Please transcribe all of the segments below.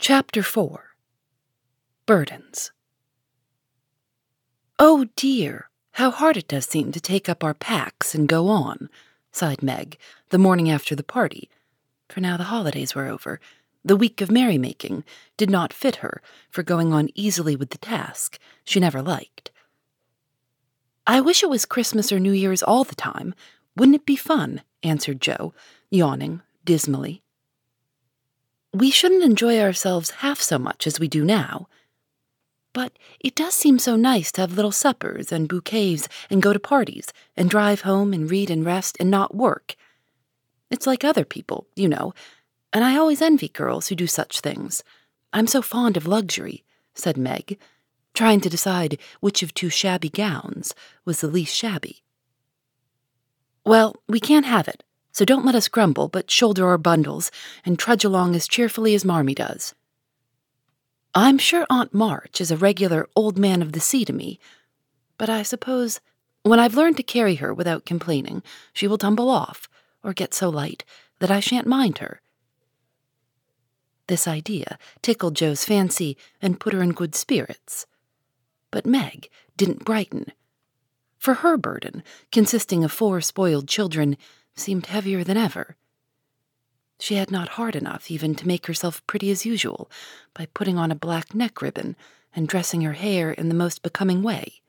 Chapter 4 Burdens Oh dear, how hard it does seem to take up our packs and go on, sighed Meg, the morning after the party. For now the holidays were over. The week of merrymaking did not fit her for going on easily with the task she never liked. I wish it was Christmas or New Year's all the time. Wouldn't it be fun? answered Jo, yawning dismally. We shouldn't enjoy ourselves half so much as we do now. But it does seem so nice to have little suppers and bouquets and go to parties and drive home and read and rest and not work. It's like other people, you know, and I always envy girls who do such things. I'm so fond of luxury, said Meg, trying to decide which of two shabby gowns was the least shabby. Well, we can't have it, so don't let us grumble, but shoulder our bundles and trudge along as cheerfully as Marmee does. I'm sure Aunt March is a regular old man of the sea to me, but I suppose when I've learned to carry her without complaining, she will tumble off or get so light that I shan't mind her. This idea tickled Jo's fancy and put her in good spirits. But Meg didn't brighten. For her burden, consisting of four spoiled children, seemed heavier than ever. She had not heart enough even to make herself pretty as usual by putting on a black neck ribbon and dressing her hair in the most becoming way.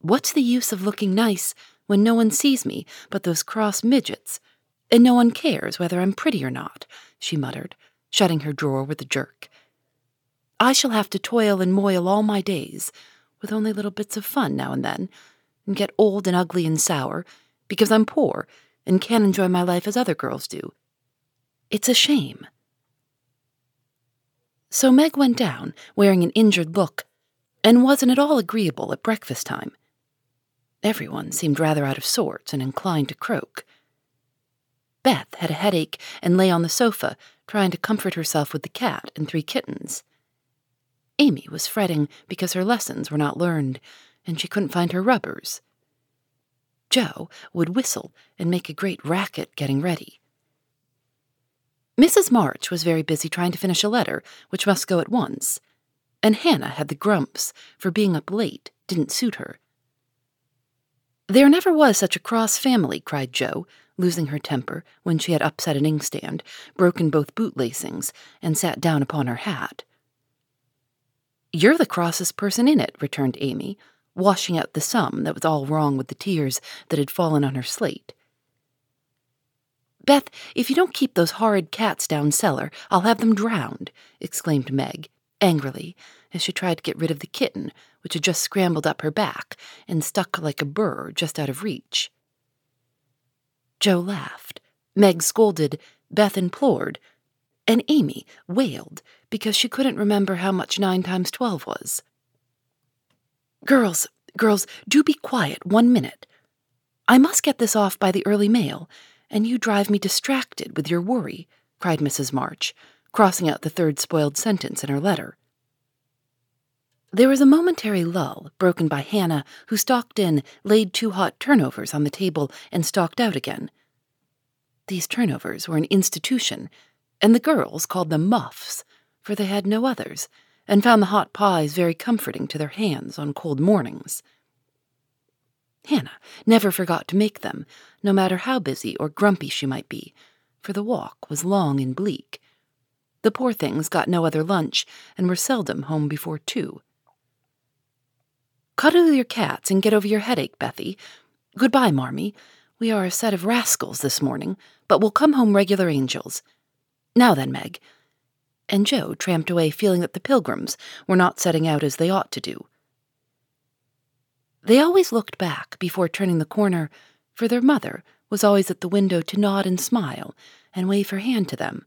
What's the use of looking nice when no one sees me but those cross midgets, and no one cares whether I'm pretty or not? she muttered, shutting her drawer with a jerk. I shall have to toil and moil all my days, with only little bits of fun now and then, and get old and ugly and sour because I'm poor and can't enjoy my life as other girls do. It's a shame. So Meg went down, wearing an injured look, and wasn't at all agreeable at breakfast time. Everyone seemed rather out of sorts and inclined to croak. Beth had a headache and lay on the sofa, trying to comfort herself with the cat and three kittens. Amy was fretting because her lessons were not learned, and she couldn't find her rubbers. Jo would whistle and make a great racket getting ready. Mrs. March was very busy trying to finish a letter, which must go at once, and Hannah had the grumps, for being up late didn't suit her. There never was such a cross family, cried Jo, losing her temper when she had upset an inkstand, broken both boot-lacings, and sat down upon her hat. You're the crossest person in it, returned Amy, washing out the sum that was all wrong with the tears that had fallen on her slate. Beth, if you don't keep those horrid cats down cellar, I'll have them drowned, exclaimed Meg, angrily, as she tried to get rid of the kitten, which had just scrambled up her back and stuck like a burr just out of reach. Jo laughed. Meg scolded. Beth implored. And Amy wailed because she couldn't remember how much nine times twelve was. Girls, girls, do be quiet one minute. I must get this off by the early mail, and you drive me distracted with your worry, cried Mrs. March, crossing out the third spoiled sentence in her letter. There was a momentary lull, broken by Hannah, who stalked in, laid two hot turnovers on the table, and stalked out again. These turnovers were an institution, and the girls called them muffs, for they had no others, and found the hot pies very comforting to their hands on cold mornings. Hannah never forgot to make them, no matter how busy or grumpy she might be, for the walk was long and bleak. The poor things got no other lunch and were seldom home before two. Cuddle your cats and get over your headache, Bethy. Goodbye, Marmee. We are a set of rascals this morning, but we'll come home regular angels. Now then, Meg, and Jo tramped away feeling that the pilgrims were not setting out as they ought to do. They always looked back before turning the corner, for their mother was always at the window to nod and smile and wave her hand to them.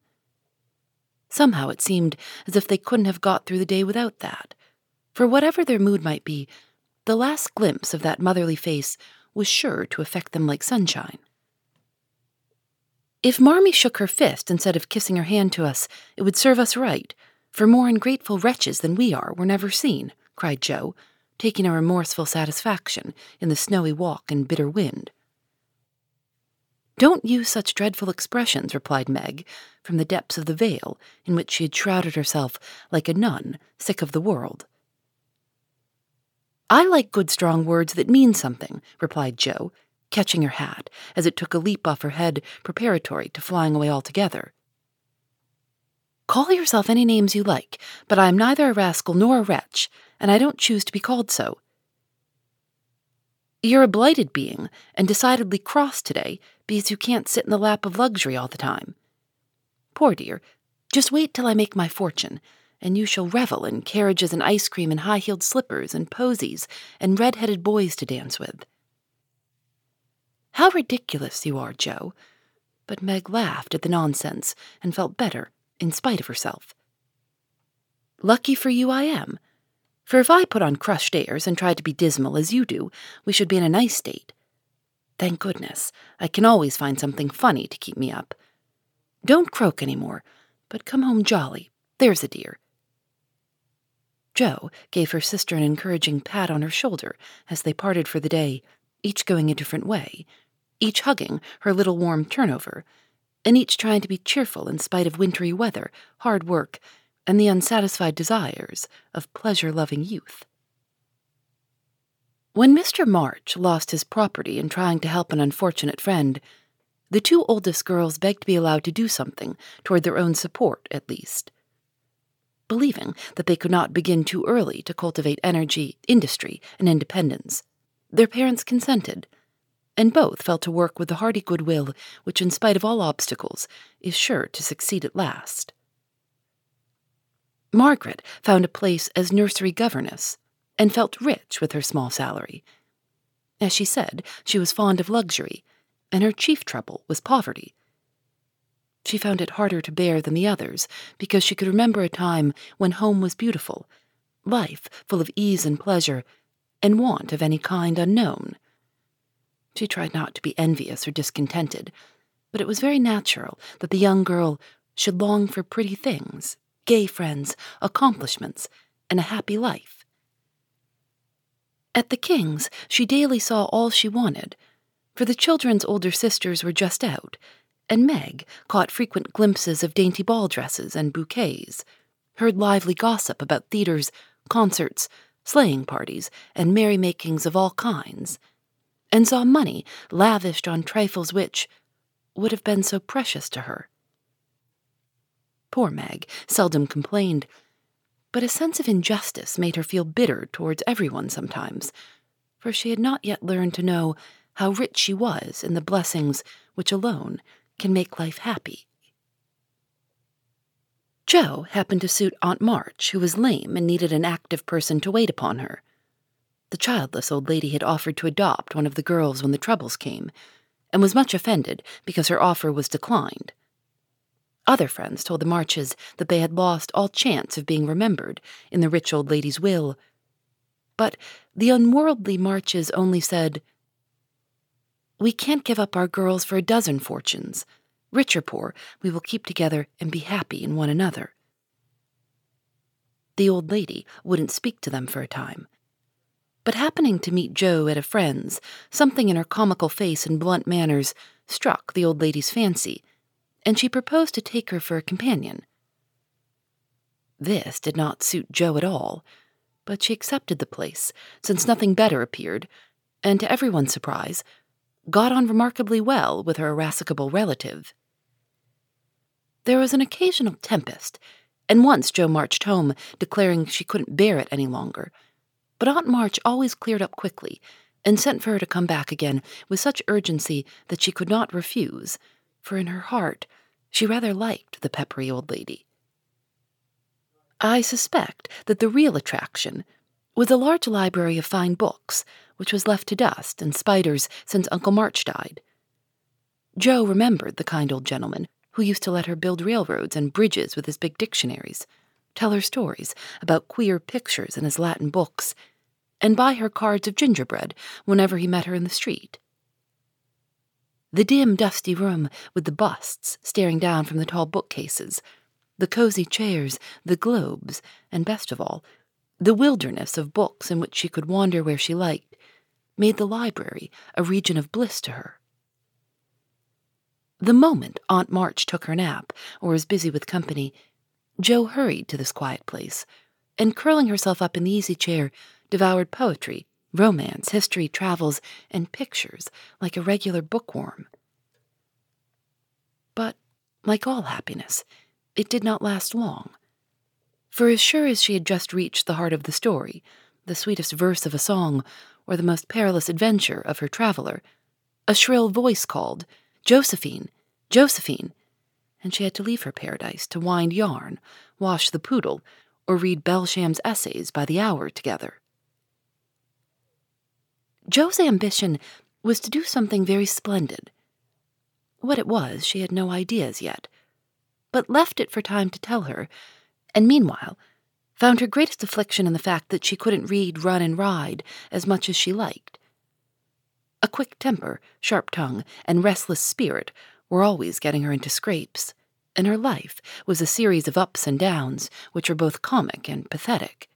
Somehow it seemed as if they couldn't have got through the day without that. For whatever their mood might be, the last glimpse of that motherly face was sure to affect them like sunshine. If Marmee shook her fist instead of kissing her hand to us, it would serve us right, for more ungrateful wretches than we are were never seen, cried Jo, taking a remorseful satisfaction in the snowy walk and bitter wind. Don't use such dreadful expressions, replied Meg, from the depths of the veil in which she had shrouded herself like a nun, sick of the world. I like good strong words that mean something, replied Jo, catching her hat as it took a leap off her head preparatory to flying away altogether. Call yourself any names you like, but I am neither a rascal nor a wretch, and I don't choose to be called so. You're a blighted being, and decidedly cross today because you can't sit in the lap of luxury all the time. Poor dear, just wait till I make my fortune, and you shall revel in carriages and ice cream and high heeled slippers and posies and red headed boys to dance with. How ridiculous you are, Jo. But Meg laughed at the nonsense and felt better in spite of herself. Lucky for you I am. For if I put on crushed airs and tried to be dismal as you do, we should be in a nice state. Thank goodness, I can always find something funny to keep me up. Don't croak any more, but come home jolly, there's a dear. Jo gave her sister an encouraging pat on her shoulder as they parted for the day, each going a different way, each hugging her little warm turnover, and each trying to be cheerful in spite of wintry weather, hard work, and the unsatisfied desires of pleasure loving youth. When Mr. March lost his property in trying to help an unfortunate friend, the two oldest girls begged to be allowed to do something toward their own support, at least. Believing that they could not begin too early to cultivate energy, industry, and independence, their parents consented, and both fell to work with the hearty goodwill which, in spite of all obstacles, is sure to succeed at last. Margaret found a place as nursery governess and felt rich with her small salary. As she said, she was fond of luxury, and her chief trouble was poverty. She found it harder to bear than the others because she could remember a time when home was beautiful, life full of ease and pleasure, and want of any kind unknown. She tried not to be envious or discontented, but it was very natural that the young girl should long for pretty things, gay friends, accomplishments, and a happy life. At the King's, she daily saw all she wanted, for the children's older sisters were just out, and Meg caught frequent glimpses of dainty ball dresses and bouquets, heard lively gossip about theaters, concerts, sleighing parties, and merrymakings of all kinds, and saw money lavished on trifles which would have been so precious to her. Poor Meg seldom complained but a sense of injustice made her feel bitter towards everyone sometimes, for she had not yet learned to know how rich she was in the blessings which alone can make life happy. Jo happened to suit Aunt March, who was lame and needed an active person to wait upon her. The childless old lady had offered to adopt one of the girls when the troubles came, and was much offended because her offer was declined. Other friends told the Marches that they had lost all chance of being remembered in the rich old lady's will. But the unworldly Marches only said, We can't give up our girls for a dozen fortunes. Rich or poor, we will keep together and be happy in one another. The old lady wouldn't speak to them for a time. But happening to meet Jo at a friend's, something in her comical face and blunt manners struck the old lady's fancy and she proposed to take her for a companion. This did not suit Jo at all, but she accepted the place, since nothing better appeared, and to everyone's surprise, got on remarkably well with her irascible relative. There was an occasional tempest, and once Jo marched home, declaring she couldn't bear it any longer. But Aunt March always cleared up quickly, and sent for her to come back again with such urgency that she could not refuse, for in her heart she rather liked the peppery old lady. I suspect that the real attraction was a large library of fine books, which was left to dust and spiders since Uncle March died. Jo remembered the kind old gentleman who used to let her build railroads and bridges with his big dictionaries, tell her stories about queer pictures in his Latin books, and buy her cards of gingerbread whenever he met her in the street. The dim, dusty room with the busts staring down from the tall bookcases, the cozy chairs, the globes, and best of all, the wilderness of books in which she could wander where she liked, made the library a region of bliss to her. The moment Aunt March took her nap or was busy with company, Jo hurried to this quiet place, and curling herself up in the easy chair, devoured poetry, romance, history, travels, and pictures like a regular bookworm. But, like all happiness, it did not last long. For as sure as she had just reached the heart of the story, the sweetest verse of a song, or the most perilous adventure of her traveler, a shrill voice called, Josephine, Josephine, and she had to leave her paradise to wind yarn, wash the poodle, or read Belsham's essays by the hour together. Jo's ambition was to do something very splendid. What it was, she had no ideas yet, but left it for time to tell her, and meanwhile found her greatest affliction in the fact that she couldn't read, run, and ride as much as she liked. A quick temper, sharp tongue, and restless spirit were always getting her into scrapes, and her life was a series of ups and downs which were both comic and pathetic.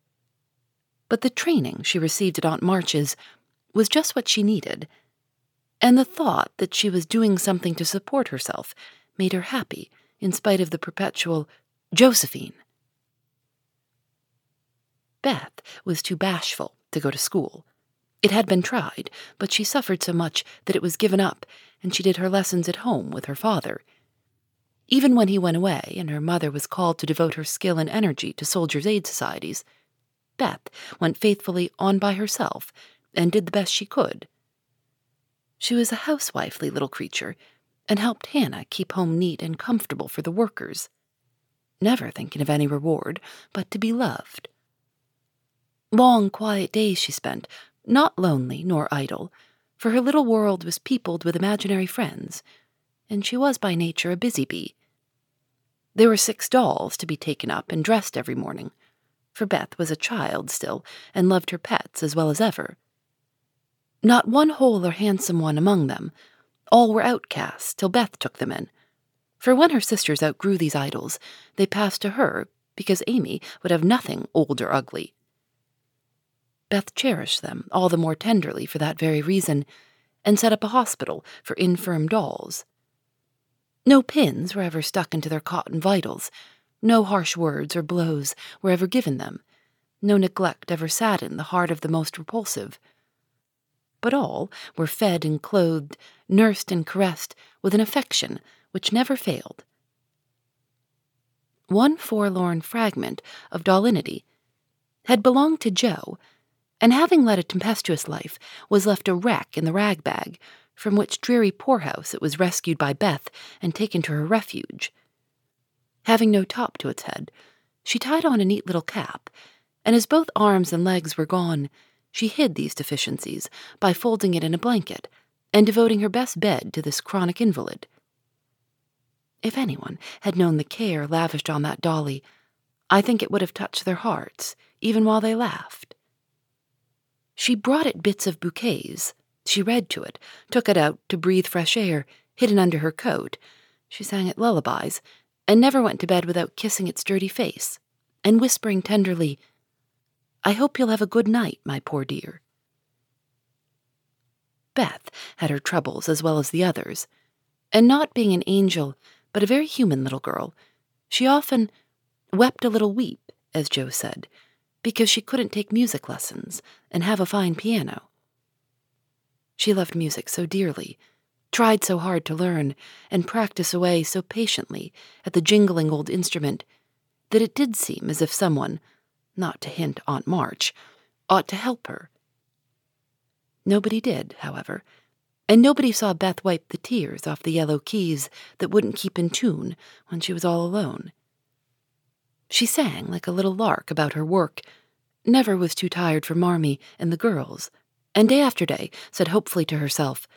But the training she received at Aunt March's was just what she needed, and the thought that she was doing something to support herself made her happy in spite of the perpetual Josephine. Beth was too bashful to go to school. It had been tried, but she suffered so much that it was given up, and she did her lessons at home with her father. Even when he went away and her mother was called to devote her skill and energy to soldiers' aid societies, Beth went faithfully on by herself and did the best she could. She was a housewifely little creature and helped Hannah keep home neat and comfortable for the workers, never thinking of any reward but to be loved. Long, quiet days she spent, not lonely nor idle, for her little world was peopled with imaginary friends, and she was by nature a busy bee. There were six dolls to be taken up and dressed every morning, for Beth was a child still and loved her pets as well as ever. Not one whole or handsome one among them. All were outcasts till Beth took them in. For when her sisters outgrew these idols, they passed to her because Amy would have nothing old or ugly. Beth cherished them all the more tenderly for that very reason, and set up a hospital for infirm dolls. No pins were ever stuck into their cotton vitals, no harsh words or blows were ever given them, no neglect ever saddened the heart of the most repulsive. But all were fed and clothed, nursed and caressed with an affection which never failed. One forlorn fragment of dollanity had belonged to Jo, and having led a tempestuous life, was left a wreck in the rag bag, from which dreary poorhouse it was rescued by Beth and taken to her refuge. Having no top to its head, she tied on a neat little cap, and as both arms and legs were gone, she hid these deficiencies by folding it in a blanket and devoting her best bed to this chronic invalid. If anyone had known the care lavished on that dolly, I think it would have touched their hearts, even while they laughed. She brought it bits of bouquets. She read to it, took it out to breathe fresh air, hidden under her coat. She sang it lullabies, and never went to bed without kissing its dirty face, and whispering tenderly, I hope you'll have a good night, my poor dear. Beth had her troubles as well as the others, and not being an angel, but a very human little girl, she often wept a little weep, as Jo said, because she couldn't take music lessons and have a fine piano. She loved music so dearly, tried so hard to learn, and practice away so patiently at the jingling old instrument that it did seem as if someone, not to hint Aunt March, ought to help her. Nobody did, however, and nobody saw Beth wipe the tears off the yellow keys that wouldn't keep in tune when she was all alone. She sang like a little lark about her work, never was too tired for Marmee and the girls, and day after day said hopefully to herself,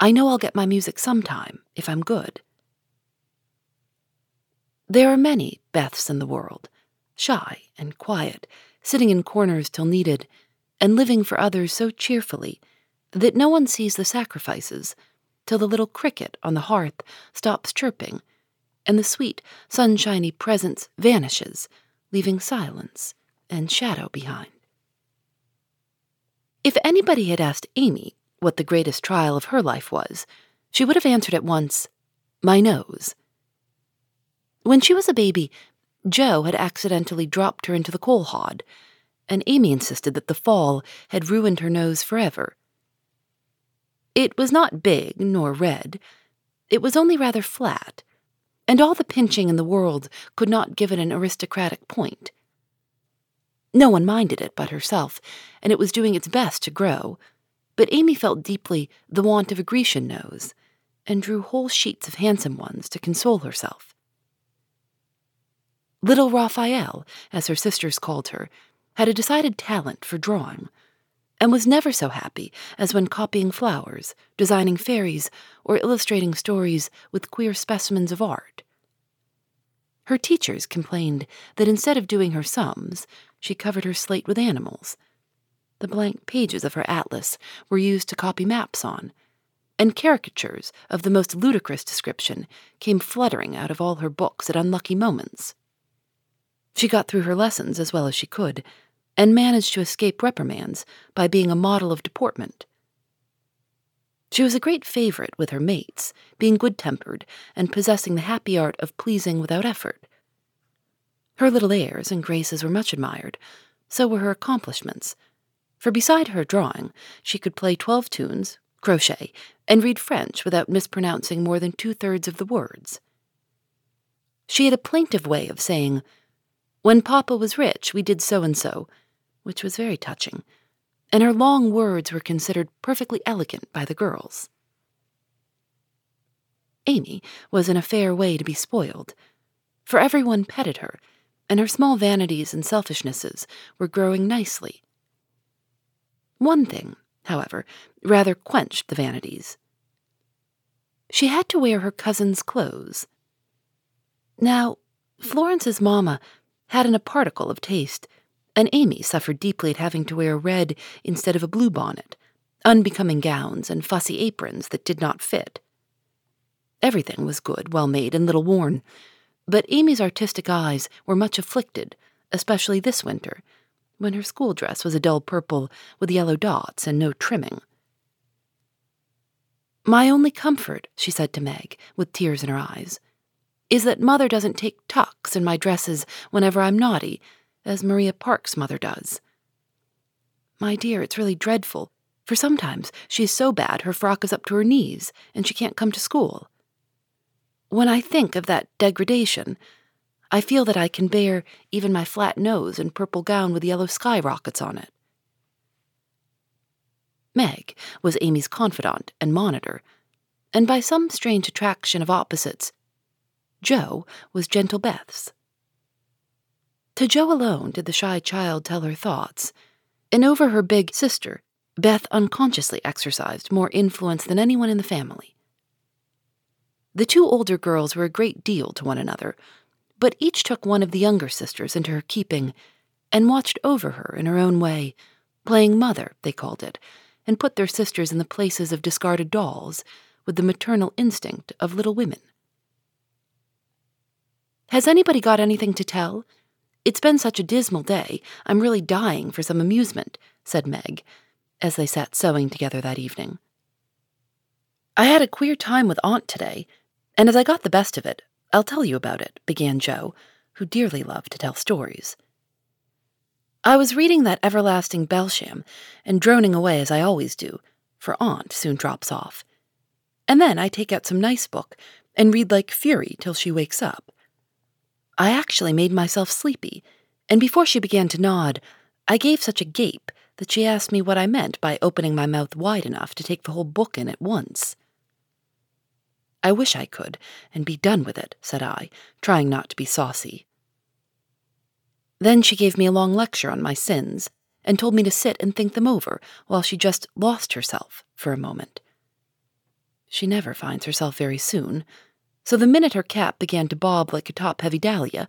I know I'll get my music sometime, if I'm good. There are many Beths in the world, shy and quiet, sitting in corners till needed, and living for others so cheerfully that no one sees the sacrifices till the little cricket on the hearth stops chirping and the sweet, sunshiny presence vanishes, leaving silence and shadow behind. If anybody had asked Amy what the greatest trial of her life was, she would have answered at once, My nose. When she was a baby, Jo had accidentally dropped her into the coal hod, and Amy insisted that the fall had ruined her nose forever. It was not big nor red, it was only rather flat, and all the pinching in the world could not give it an aristocratic point. No one minded it but herself, and it was doing its best to grow, but Amy felt deeply the want of a Grecian nose, and drew whole sheets of handsome ones to console herself. Little Raphael, as her sisters called her, had a decided talent for drawing, and was never so happy as when copying flowers, designing fairies, or illustrating stories with queer specimens of art. Her teachers complained that instead of doing her sums, she covered her slate with animals. The blank pages of her atlas were used to copy maps on, and caricatures of the most ludicrous description came fluttering out of all her books at unlucky moments. She got through her lessons as well as she could, and managed to escape reprimands by being a model of deportment. She was a great favorite with her mates, being good tempered and possessing the happy art of pleasing without effort. Her little airs and graces were much admired, so were her accomplishments, for beside her drawing, she could play twelve tunes, crochet, and read French without mispronouncing more than two thirds of the words. She had a plaintive way of saying, When Papa was rich, we did so and so, which was very touching, and her long words were considered perfectly elegant by the girls. Amy was in a fair way to be spoiled, for everyone petted her, and her small vanities and selfishnesses were growing nicely. One thing, however, rather quenched the vanities. She had to wear her cousin's clothes. Now, Florence's mamma hadn't a particle of taste, and Amy suffered deeply at having to wear a red instead of a blue bonnet, unbecoming gowns, and fussy aprons that did not fit. Everything was good, well made, and little worn, but Amy's artistic eyes were much afflicted, especially this winter, when her school dress was a dull purple with yellow dots and no trimming. My only comfort, she said to Meg, with tears in her eyes, is that Mother doesn't take tucks in my dresses whenever I'm naughty as Maria Park's mother does. My dear, it's really dreadful, for sometimes she is so bad her frock is up to her knees and she can't come to school. When I think of that degradation, I feel that I can bear even my flat nose and purple gown with yellow sky rockets on it. Meg was Amy's confidant and monitor, and by some strange attraction of opposites, Jo was Gentle Beth's. To Jo alone did the shy child tell her thoughts, and over her big sister, Beth unconsciously exercised more influence than anyone in the family. The two older girls were a great deal to one another, but each took one of the younger sisters into her keeping and watched over her in her own way, playing mother, they called it, and put their sisters in the places of discarded dolls with the maternal instinct of little women. Has anybody got anything to tell? It's been such a dismal day, I'm really dying for some amusement, said Meg, as they sat sewing together that evening. I had a queer time with Aunt today, and as I got the best of it, I'll tell you about it, began Jo, who dearly loved to tell stories. I was reading that everlasting Belsham and droning away as I always do, for Aunt soon drops off. And then I take out some nice book and read like fury till she wakes up. I actually made myself sleepy, and before she began to nod, I gave such a gape that she asked me what I meant by opening my mouth wide enough to take the whole book in at once. I wish I could, and be done with it, said I, trying not to be saucy. Then she gave me a long lecture on my sins, and told me to sit and think them over while she just lost herself for a moment. She never finds herself very soon, So the minute her cap began to bob like a top heavy dahlia,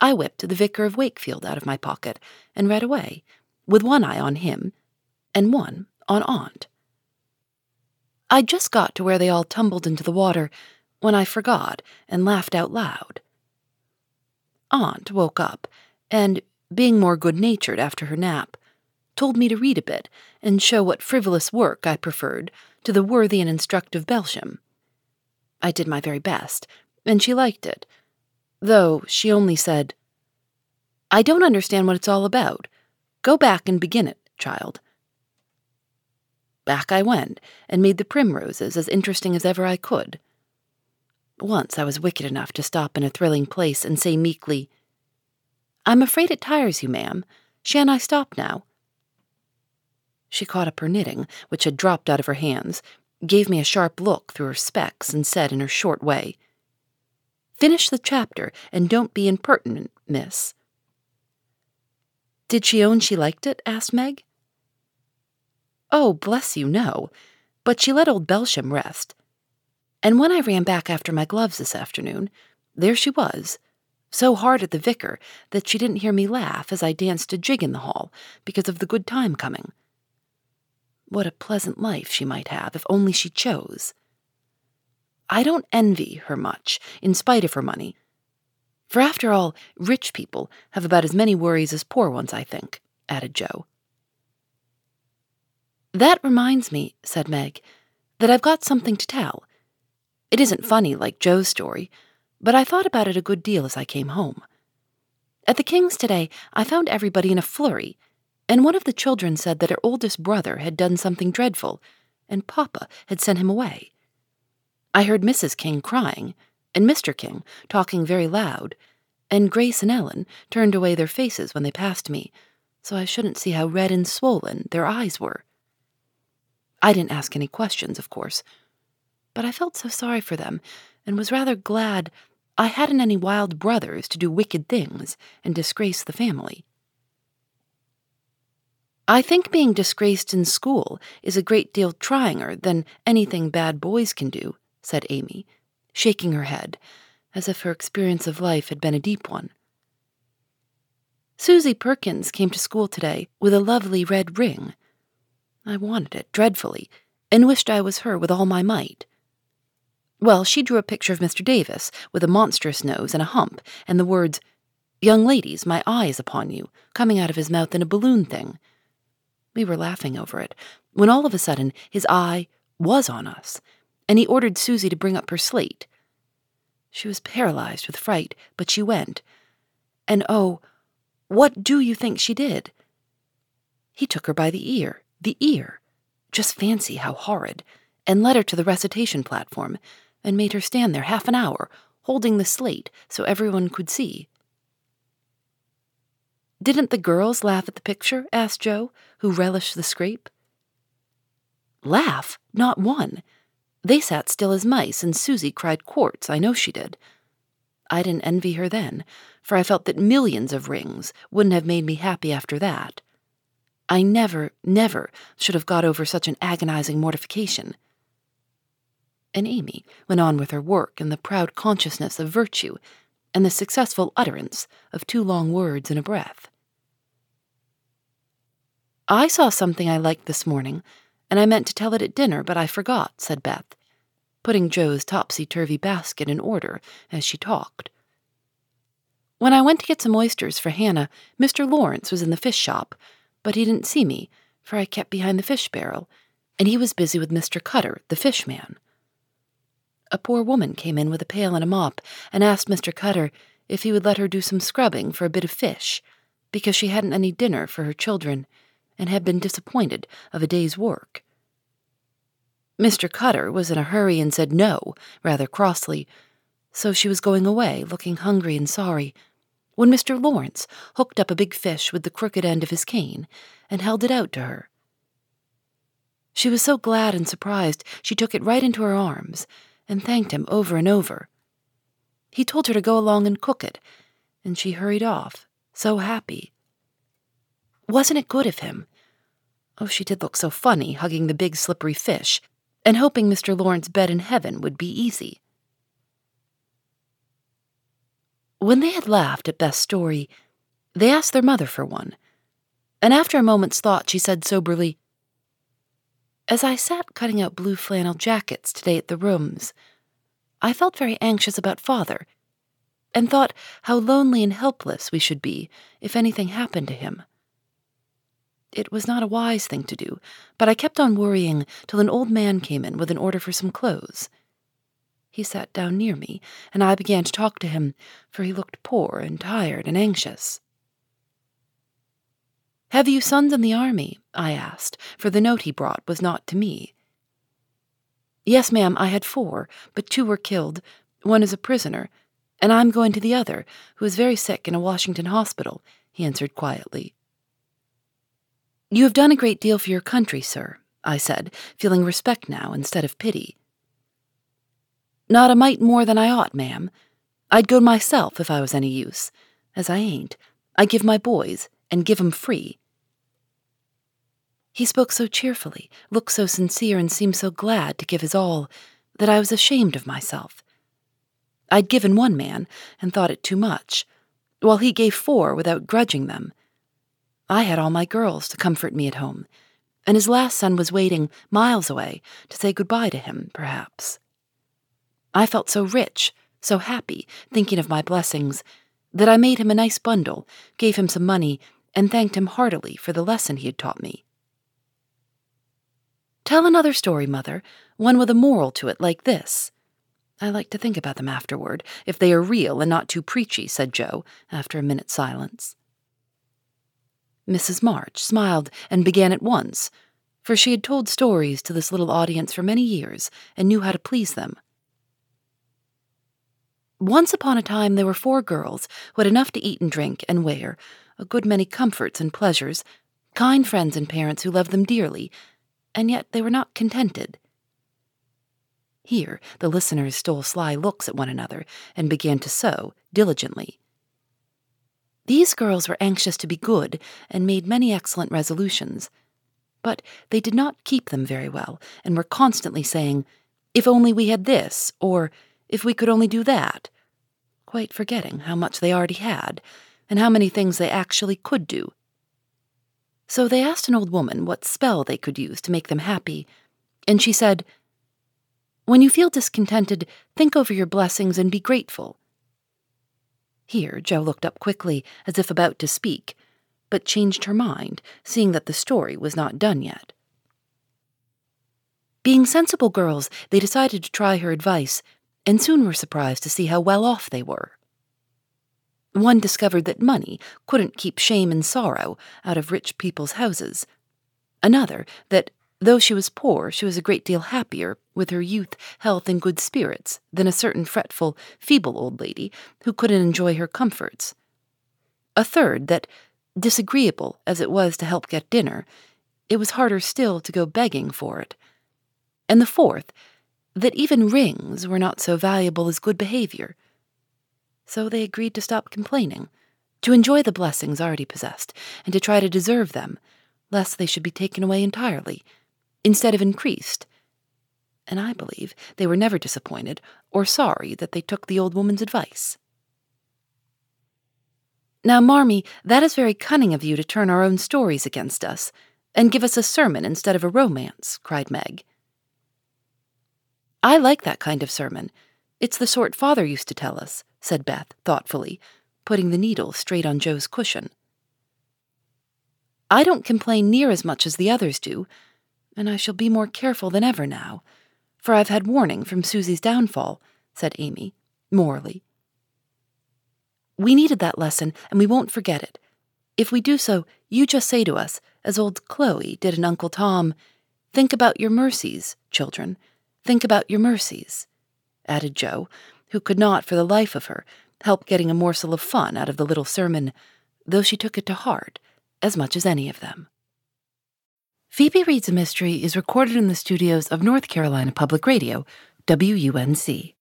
I whipped the Vicar of Wakefield out of my pocket and read away, with one eye on him and one on Aunt. I just got to where they all tumbled into the water when I forgot and laughed out loud. Aunt woke up and, being more good natured after her nap, told me to read a bit and show what frivolous work I preferred to the worthy and instructive Belsham. I did my very best, and she liked it, though she only said, I don't understand what it's all about. Go back and begin it, child. Back I went, and made the primroses as interesting as ever I could. Once I was wicked enough to stop in a thrilling place and say meekly, I'm afraid it tires you, ma'am. Shan't I stop now? She caught up her knitting, which had dropped out of her hands, gave me a sharp look through her specs, and said in her short way, Finish the chapter, and don't be impertinent, miss. Did she own she liked it? asked Meg. Oh, bless you, no. But she let old Belsham rest. And when I ran back after my gloves this afternoon, there she was, so hard at the vicar that she didn't hear me laugh as I danced a jig in the hall because of the good time coming. What a pleasant life she might have if only she chose. I don't envy her much, in spite of her money. For after all, rich people have about as many worries as poor ones, I think, added Jo. That reminds me, said Meg, that I've got something to tell. It isn't funny like Jo's story, but I thought about it a good deal as I came home. At the King's today, I found everybody in a flurry and one of the children said that her oldest brother had done something dreadful, and Papa had sent him away. I heard Mrs. King crying, and Mr. King talking very loud, and Grace and Ellen turned away their faces when they passed me, so I shouldn't see how red and swollen their eyes were. I didn't ask any questions, of course, but I felt so sorry for them, and was rather glad I hadn't any wild brothers to do wicked things and disgrace the family. I think being disgraced in school is a great deal tryinger than anything bad boys can do, said Amy, shaking her head, as if her experience of life had been a deep one. Susie Perkins came to school today with a lovely red ring. I wanted it dreadfully, and wished I was her with all my might. Well, she drew a picture of Mr. Davis with a monstrous nose and a hump, and the words, Young ladies, my eye is upon you, coming out of his mouth in a balloon thing we were laughing over it, when all of a sudden his eye was on us, and he ordered Susie to bring up her slate. She was paralyzed with fright, but she went. And oh, what do you think she did? He took her by the ear, the ear. Just fancy how horrid, and led her to the recitation platform, and made her stand there half an hour, holding the slate so everyone could see. Didn't the girls laugh at the picture? asked Jo, who relished the scrape. Laugh? Not one. They sat still as mice, and Susie cried quarts, I know she did. I didn't envy her then, for I felt that millions of rings wouldn't have made me happy after that. I never, never should have got over such an agonizing mortification. And Amy went on with her work in the proud consciousness of virtue and the successful utterance of two long words in a breath. I saw something I liked this morning, and I meant to tell it at dinner, but I forgot, said Beth, putting Jo's topsy turvy basket in order as she talked. When I went to get some oysters for Hannah, Mr. Lawrence was in the fish shop, but he didn't see me, for I kept behind the fish barrel, and he was busy with Mr. Cutter, the fish man. A poor woman came in with a pail and a mop and asked Mr. Cutter if he would let her do some scrubbing for a bit of fish, because she hadn't any dinner for her children and had been disappointed of a day's work. Mr. Cutter was in a hurry and said no, rather crossly, so she was going away, looking hungry and sorry, when Mr. Lawrence hooked up a big fish with the crooked end of his cane and held it out to her. She was so glad and surprised she took it right into her arms and thanked him over and over. He told her to go along and cook it, and she hurried off, so happy. Wasn't it good of him? Oh, she did look so funny, hugging the big slippery fish, and hoping Mr. Lawrence's bed in heaven would be easy. When they had laughed at Beth's story, they asked their mother for one. And after a moment's thought, she said soberly, As I sat cutting out blue flannel jackets today at the rooms, I felt very anxious about father, and thought how lonely and helpless we should be if anything happened to him. It was not a wise thing to do, but I kept on worrying till an old man came in with an order for some clothes. He sat down near me, and I began to talk to him, for he looked poor and tired and anxious. Have you sons in the army? I asked, for the note he brought was not to me. Yes, ma'am, I had four, but two were killed. One is a prisoner, and I'm going to the other, who is very sick in a Washington hospital, he answered quietly. You have done a great deal for your country, sir, I said, feeling respect now instead of pity. Not a mite more than I ought, ma'am. I'd go myself if I was any use. As I ain't, I give my boys, and give 'em free. He spoke so cheerfully, looked so sincere, and seemed so glad to give his all, that I was ashamed of myself. I'd given one man, and thought it too much, while he gave four without grudging them. I had all my girls to comfort me at home, and his last son was waiting miles away to say goodbye to him, perhaps. I felt so rich, so happy, thinking of my blessings, that I made him a nice bundle, gave him some money, and thanked him heartily for the lesson he had taught me. Tell another story, Mother, one with a moral to it like this. I like to think about them afterward, if they are real and not too preachy, said Jo, after a minute's silence. Mrs. March smiled and began at once, for she had told stories to this little audience for many years and knew how to please them. Once upon a time there were four girls who had enough to eat and drink and wear, a good many comforts and pleasures, kind friends and parents who loved them dearly, and yet they were not contented. Here the listeners stole sly looks at one another and began to sew diligently. These girls were anxious to be good and made many excellent resolutions, but they did not keep them very well and were constantly saying, If only we had this, or if we could only do that, quite forgetting how much they already had, and how many things they actually could do. So they asked an old woman what spell they could use to make them happy, and she said, When you feel discontented, think over your blessings and be grateful. Here Jo looked up quickly, as if about to speak, but changed her mind, seeing that the story was not done yet. Being sensible girls, they decided to try her advice and soon were surprised to see how well off they were. One discovered that money couldn't keep shame and sorrow out of rich people's houses. Another, that though she was poor, she was a great deal happier with her youth, health, and good spirits than a certain fretful, feeble old lady who couldn't enjoy her comforts. A third, that, disagreeable as it was to help get dinner, it was harder still to go begging for it. And the fourth, that even rings were not so valuable as good behavior. So they agreed to stop complaining, to enjoy the blessings already possessed, and to try to deserve them, lest they should be taken away entirely, instead of increased. And I believe they were never disappointed or sorry that they took the old woman's advice. Now, Marmee, that is very cunning of you to turn our own stories against us, and give us a sermon instead of a romance, cried Meg. I like that kind of sermon. It's the sort father used to tell us, said Beth thoughtfully, putting the needle straight on Jo's cushion. I don't complain near as much as the others do, and I shall be more careful than ever now, for I've had warning from Susie's downfall, said Amy, morally. We needed that lesson, and we won't forget it. If we do so, you just say to us, as old Chloe did in Uncle Tom, Think about your mercies, children, Think about your mercies, added Jo, who could not, for the life of her, help getting a morsel of fun out of the little sermon, though she took it to heart as much as any of them. Phoebe Reads a Mystery is recorded in the studios of North Carolina Public Radio, WUNC.